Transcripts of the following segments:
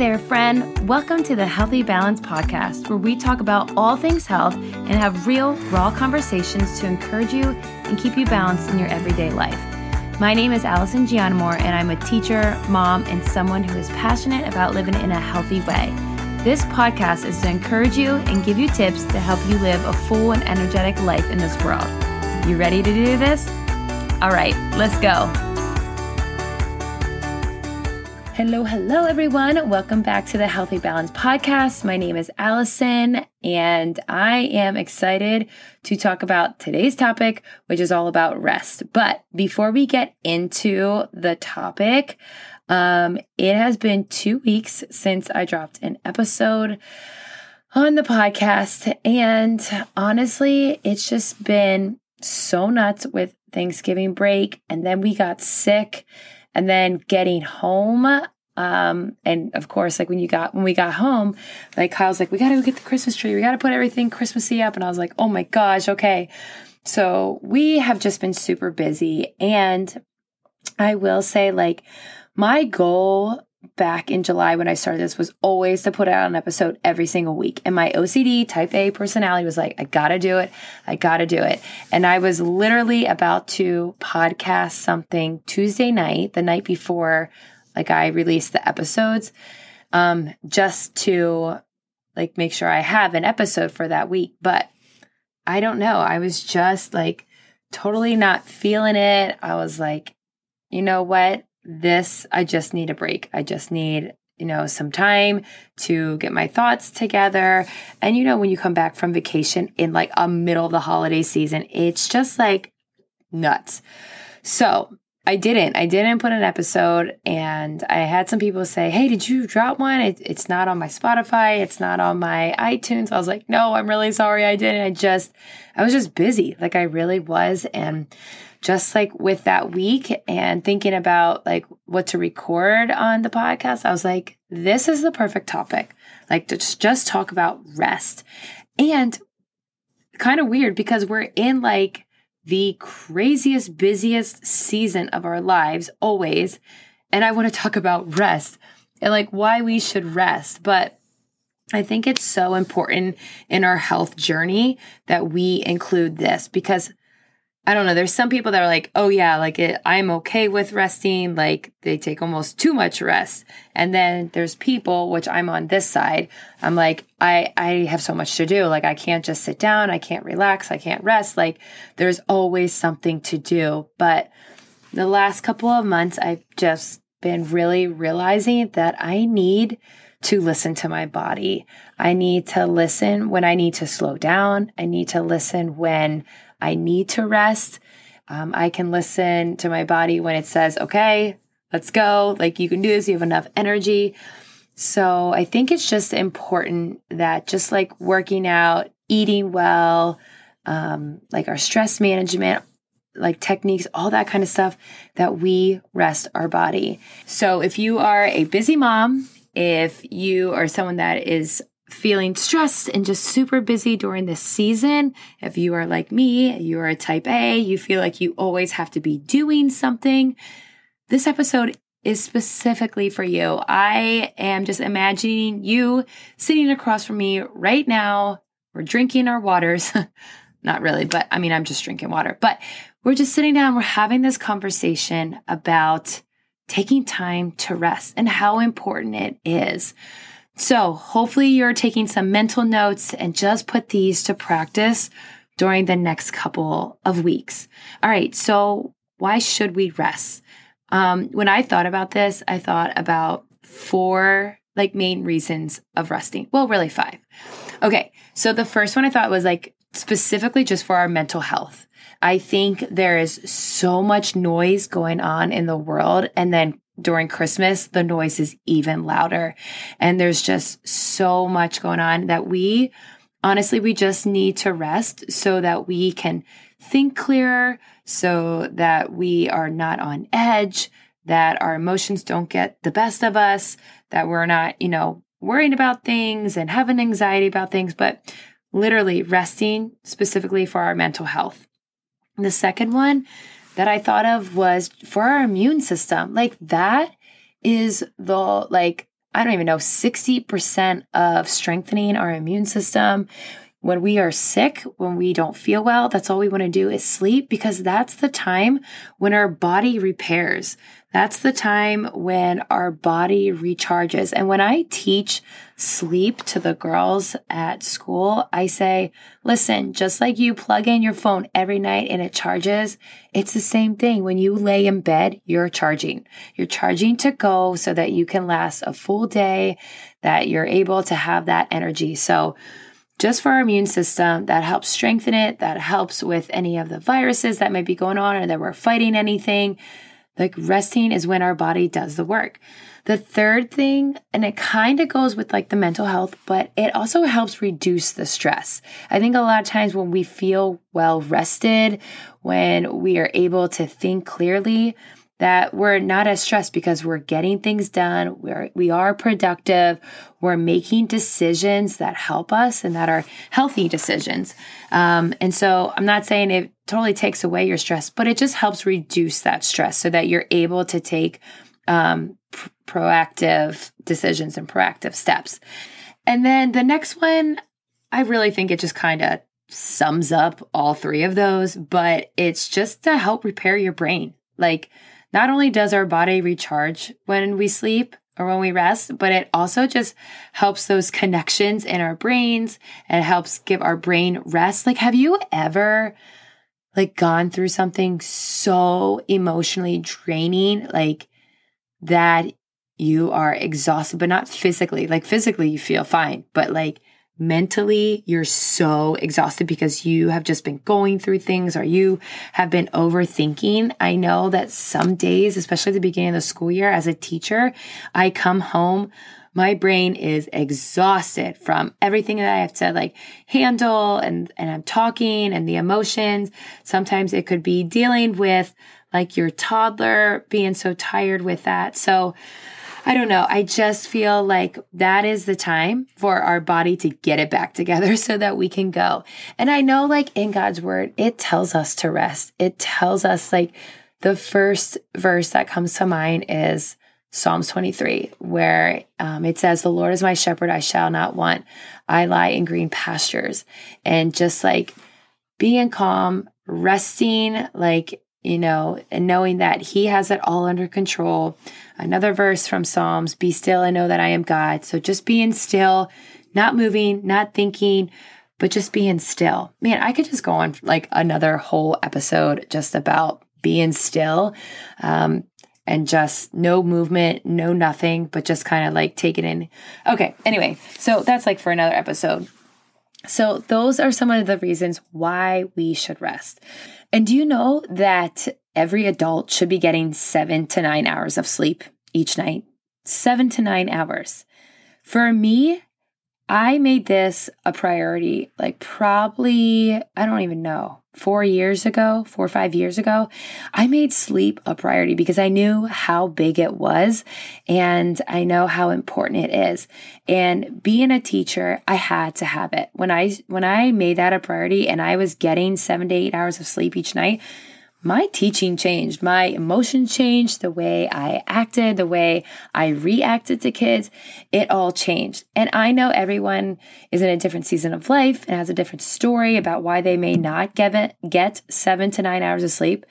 there, friend. Welcome to the Healthy Balance Podcast, where we talk about all things health and have real, raw conversations to encourage you and keep you balanced in your everyday life. My name is Allison Gianamore, and I'm a teacher, mom, and someone who is passionate about living in a healthy way. This podcast is to encourage you and give you tips to help you live a full and energetic life in this world. You ready to do this? All right, let's go. Hello, hello, everyone. Welcome back to the Healthy Balance Podcast. My name is Allison, and I am excited to talk about today's topic, which is all about rest. But before we get into the topic, um, it has been two weeks since I dropped an episode on the podcast. And honestly, it's just been so nuts with Thanksgiving break. And then we got sick and then getting home um, and of course, like when you got when we got home, like Kyle's like, we gotta go get the Christmas tree. We gotta put everything Christmassy up. And I was like, oh my gosh, okay. So we have just been super busy. And I will say, like, my goal back in July when I started this was always to put out an episode every single week. And my OCD type A personality was like, I gotta do it. I gotta do it. And I was literally about to podcast something Tuesday night, the night before like I released the episodes, um, just to like make sure I have an episode for that week. But I don't know. I was just like totally not feeling it. I was like, you know what? This, I just need a break. I just need, you know, some time to get my thoughts together. And, you know, when you come back from vacation in like a middle of the holiday season, it's just like nuts. So I didn't. I didn't put an episode, and I had some people say, "Hey, did you drop one? It, it's not on my Spotify. It's not on my iTunes." I was like, "No, I'm really sorry. I didn't. I just, I was just busy. Like I really was." And just like with that week and thinking about like what to record on the podcast, I was like, "This is the perfect topic. Like to just talk about rest." And kind of weird because we're in like the craziest, busiest season of our lives, always. And I want to talk about rest and like why we should rest. But I think it's so important in our health journey that we include this because I don't know. There's some people that are like, oh yeah, like it, I'm okay with resting. Like they take almost too much rest. And then there's people, which I'm on this side. I'm like, I, I have so much to do. Like I can't just sit down. I can't relax. I can't rest. Like there's always something to do. But the last couple of months, I've just been really realizing that I need to listen to my body. I need to listen when I need to slow down. I need to listen when I need to rest. Um, I can listen to my body when it says, okay, let's go. Like you can do this, you have enough energy. So I think it's just important that just like working out, eating well, um, like our stress management, like techniques, all that kind of stuff, that we rest our body. So if you are a busy mom, if you are someone that is feeling stressed and just super busy during this season, if you are like me, you are a type A, you feel like you always have to be doing something, this episode is specifically for you. I am just imagining you sitting across from me right now. We're drinking our waters. Not really, but I mean, I'm just drinking water. But we're just sitting down, we're having this conversation about taking time to rest and how important it is. So, hopefully, you're taking some mental notes and just put these to practice during the next couple of weeks. All right, so why should we rest? Um, when I thought about this, I thought about four like main reasons of resting. Well, really five. Okay, so the first one I thought was like specifically just for our mental health. I think there is so much noise going on in the world, and then during Christmas, the noise is even louder. And there's just so much going on that we honestly, we just need to rest so that we can think clearer, so that we are not on edge, that our emotions don't get the best of us, that we're not, you know, worrying about things and having anxiety about things, but literally resting specifically for our mental health. The second one that I thought of was for our immune system. Like that is the like I don't even know, 60% of strengthening our immune system. When we are sick, when we don't feel well, that's all we want to do is sleep because that's the time when our body repairs. That's the time when our body recharges. And when I teach sleep to the girls at school, I say, listen, just like you plug in your phone every night and it charges, it's the same thing. When you lay in bed, you're charging. You're charging to go so that you can last a full day, that you're able to have that energy. So, just for our immune system, that helps strengthen it, that helps with any of the viruses that might be going on or that we're fighting anything like resting is when our body does the work. The third thing, and it kind of goes with like the mental health, but it also helps reduce the stress. I think a lot of times when we feel well rested, when we are able to think clearly, that we're not as stressed because we're getting things done, we're we are productive, we're making decisions that help us and that are healthy decisions. Um, and so I'm not saying it totally takes away your stress, but it just helps reduce that stress so that you're able to take um, pr- proactive decisions and proactive steps. And then the next one, I really think it just kind of sums up all three of those, but it's just to help repair your brain. Like not only does our body recharge when we sleep or when we rest, but it also just helps those connections in our brains and helps give our brain rest. Like, have you ever like gone through something so emotionally draining, like that you are exhausted, but not physically. Like physically, you feel fine, but like mentally you're so exhausted because you have just been going through things or you have been overthinking. I know that some days, especially at the beginning of the school year as a teacher, I come home my brain is exhausted from everything that I have to like handle and and I'm talking and the emotions. Sometimes it could be dealing with like your toddler being so tired with that. So I don't know. I just feel like that is the time for our body to get it back together so that we can go. And I know, like in God's word, it tells us to rest. It tells us, like, the first verse that comes to mind is Psalms 23, where um, it says, The Lord is my shepherd, I shall not want. I lie in green pastures. And just like being calm, resting, like you know, and knowing that He has it all under control. Another verse from Psalms Be still and know that I am God. So just being still, not moving, not thinking, but just being still. Man, I could just go on like another whole episode just about being still um, and just no movement, no nothing, but just kind of like take it in. Okay, anyway, so that's like for another episode. So, those are some of the reasons why we should rest. And do you know that every adult should be getting seven to nine hours of sleep each night? Seven to nine hours. For me, I made this a priority like probably, I don't even know, four years ago, four or five years ago, I made sleep a priority because I knew how big it was and I know how important it is. And being a teacher, I had to have it. When I when I made that a priority and I was getting 7 to 8 hours of sleep each night, my teaching changed. My emotions changed, the way I acted, the way I reacted to kids, it all changed. And I know everyone is in a different season of life and has a different story about why they may not get, get seven to nine hours of sleep.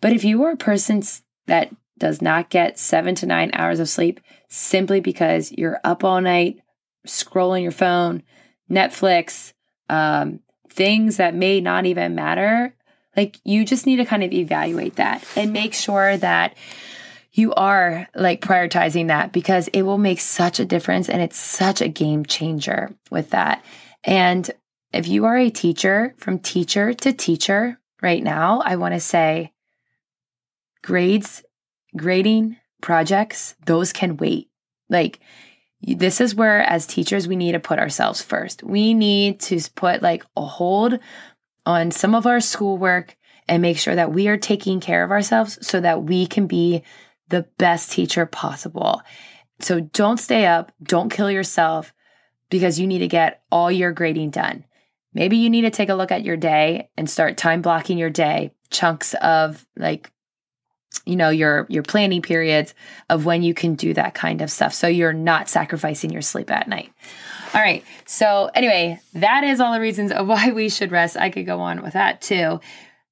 But if you are a person that does not get seven to nine hours of sleep simply because you're up all night scrolling your phone, Netflix, um, things that may not even matter, like you just need to kind of evaluate that and make sure that you are like prioritizing that because it will make such a difference and it's such a game changer with that. And if you are a teacher from teacher to teacher right now, I want to say grades, grading, projects, those can wait. Like this is where as teachers we need to put ourselves first. We need to put like a hold on some of our schoolwork and make sure that we are taking care of ourselves so that we can be the best teacher possible. So don't stay up, don't kill yourself because you need to get all your grading done. Maybe you need to take a look at your day and start time blocking your day, chunks of like you know your your planning periods of when you can do that kind of stuff. So you're not sacrificing your sleep at night. All right. So anyway that is all the reasons of why we should rest. I could go on with that too.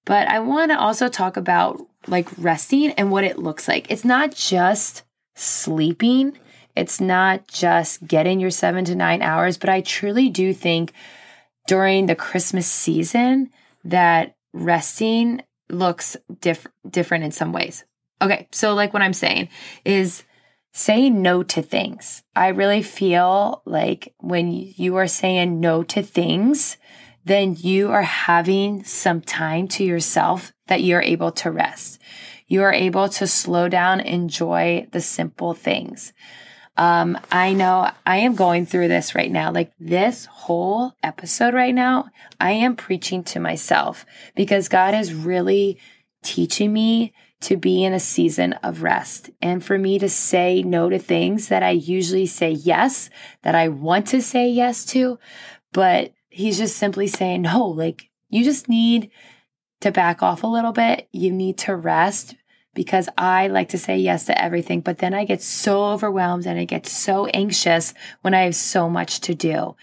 But i want to also talk about like resting and what it looks like. It's not just sleeping. It's not just getting your seven to nine hours but i truly do think during the christmas season that resting looks diff- different in some ways. Okay, so like what I'm saying is say no to things. I really feel like when you are saying no to things, then you are having some time to yourself that you're able to rest. You are able to slow down, enjoy the simple things. Um, I know I am going through this right now. Like this whole episode right now, I am preaching to myself because God is really teaching me to be in a season of rest and for me to say no to things that I usually say yes, that I want to say yes to. But He's just simply saying, no, like you just need to back off a little bit. You need to rest because I like to say yes to everything, but then I get so overwhelmed and I get so anxious when I have so much to do.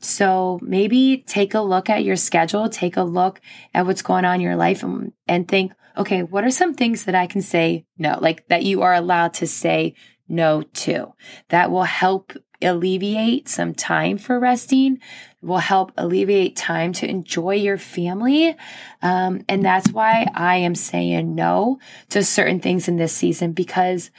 So maybe take a look at your schedule, take a look at what's going on in your life and, and think, okay, what are some things that I can say no, like that you are allowed to say no to that will help alleviate some time for resting, will help alleviate time to enjoy your family. Um, and that's why I am saying no to certain things in this season because,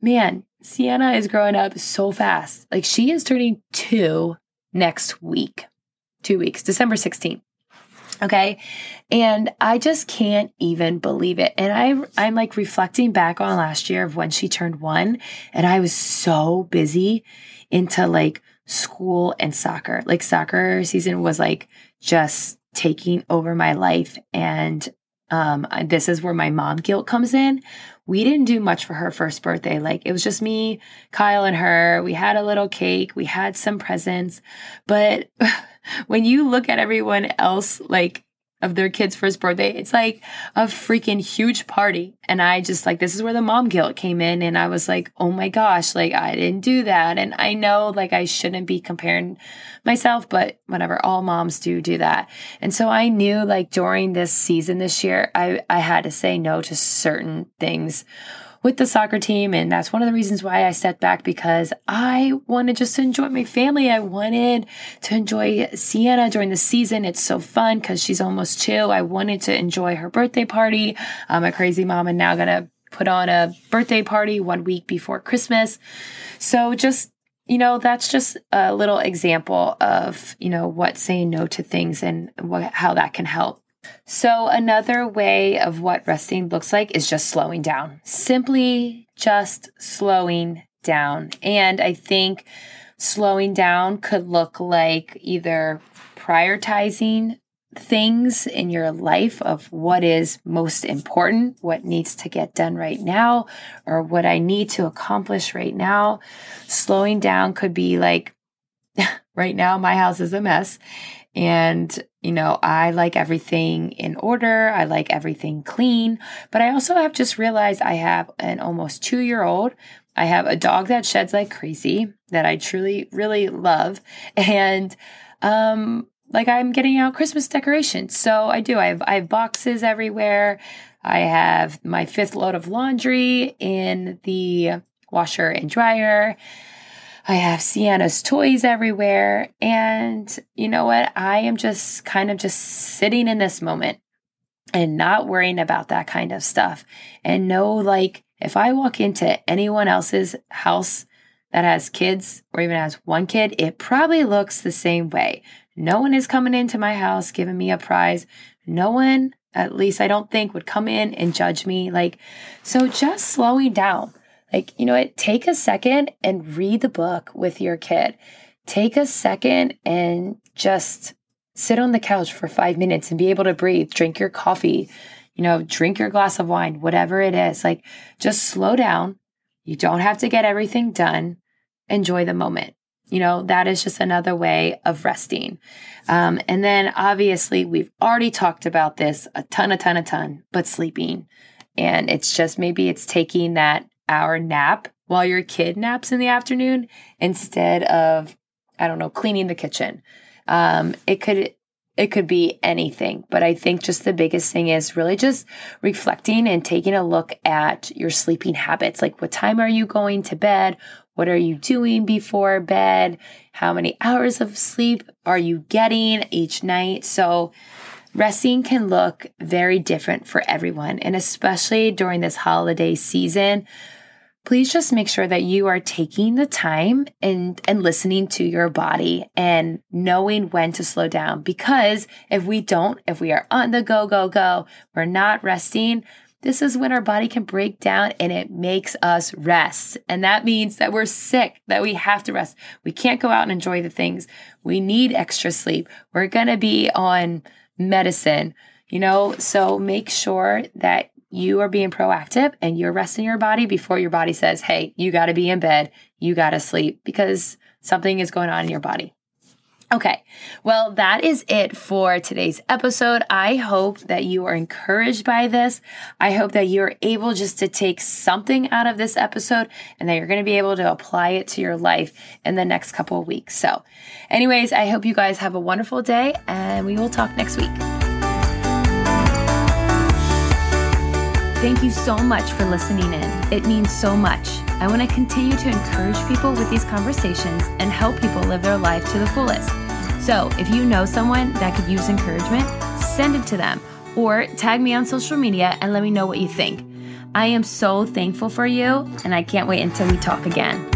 man, Sienna is growing up so fast. Like she is turning two next week, two weeks, December 16th. Okay. And I just can't even believe it. And I, I'm like reflecting back on last year of when she turned one and I was so busy into like school and soccer. Like soccer season was like just taking over my life. And um, this is where my mom guilt comes in. We didn't do much for her first birthday. Like it was just me, Kyle, and her. We had a little cake, we had some presents. But when you look at everyone else, like of their kid's first birthday. It's like a freaking huge party. And I just like, this is where the mom guilt came in. And I was like, oh my gosh, like I didn't do that. And I know like I shouldn't be comparing myself, but whatever, all moms do do that. And so I knew like during this season this year, I, I had to say no to certain things with the soccer team. And that's one of the reasons why I stepped back because I wanted just to enjoy my family. I wanted to enjoy Sienna during the season. It's so fun because she's almost two. I wanted to enjoy her birthday party. I'm a crazy mom and now gonna put on a birthday party one week before Christmas. So just you know that's just a little example of you know what saying no to things and what, how that can help so, another way of what resting looks like is just slowing down, simply just slowing down. And I think slowing down could look like either prioritizing things in your life of what is most important, what needs to get done right now, or what I need to accomplish right now. Slowing down could be like, right now, my house is a mess. And, you know, I like everything in order. I like everything clean. But I also have just realized I have an almost two year old. I have a dog that sheds like crazy that I truly, really love. And, um, like I'm getting out Christmas decorations. So I do. I have I have boxes everywhere. I have my fifth load of laundry in the washer and dryer. I have Sienna's toys everywhere. And you know what? I am just kind of just sitting in this moment and not worrying about that kind of stuff. And know, like, if I walk into anyone else's house that has kids or even has one kid, it probably looks the same way. No one is coming into my house giving me a prize. No one, at least I don't think, would come in and judge me. Like, so just slowing down like, you know what? Take a second and read the book with your kid. Take a second and just sit on the couch for five minutes and be able to breathe, drink your coffee, you know, drink your glass of wine, whatever it is. Like, just slow down. You don't have to get everything done. Enjoy the moment. You know, that is just another way of resting. Um, and then obviously, we've already talked about this a ton, a ton, a ton, but sleeping And it's just maybe it's taking that hour nap while your kid naps in the afternoon instead of, I don't know, cleaning the kitchen. Um, it could it could be anything, but I think just the biggest thing is really just reflecting and taking a look at your sleeping habits. Like, what time are you going to bed? What are you doing before bed? How many hours of sleep are you getting each night? So, resting can look very different for everyone. And especially during this holiday season, please just make sure that you are taking the time and, and listening to your body and knowing when to slow down. Because if we don't, if we are on the go, go, go, we're not resting, this is when our body can break down and it makes us rest. And that means that we're sick, that we have to rest. We can't go out and enjoy the things. We need extra sleep. We're going to be on medicine, you know? So make sure that you are being proactive and you're resting your body before your body says, hey, you got to be in bed, you got to sleep because something is going on in your body. Okay, well, that is it for today's episode. I hope that you are encouraged by this. I hope that you're able just to take something out of this episode and that you're going to be able to apply it to your life in the next couple of weeks. So, anyways, I hope you guys have a wonderful day and we will talk next week. Thank you so much for listening in. It means so much. I want to continue to encourage people with these conversations and help people live their life to the fullest. So, if you know someone that could use encouragement, send it to them or tag me on social media and let me know what you think. I am so thankful for you, and I can't wait until we talk again.